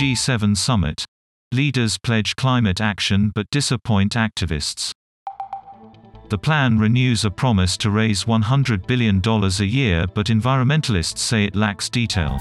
G7 summit. Leaders pledge climate action but disappoint activists. The plan renews a promise to raise $100 billion a year but environmentalists say it lacks detail.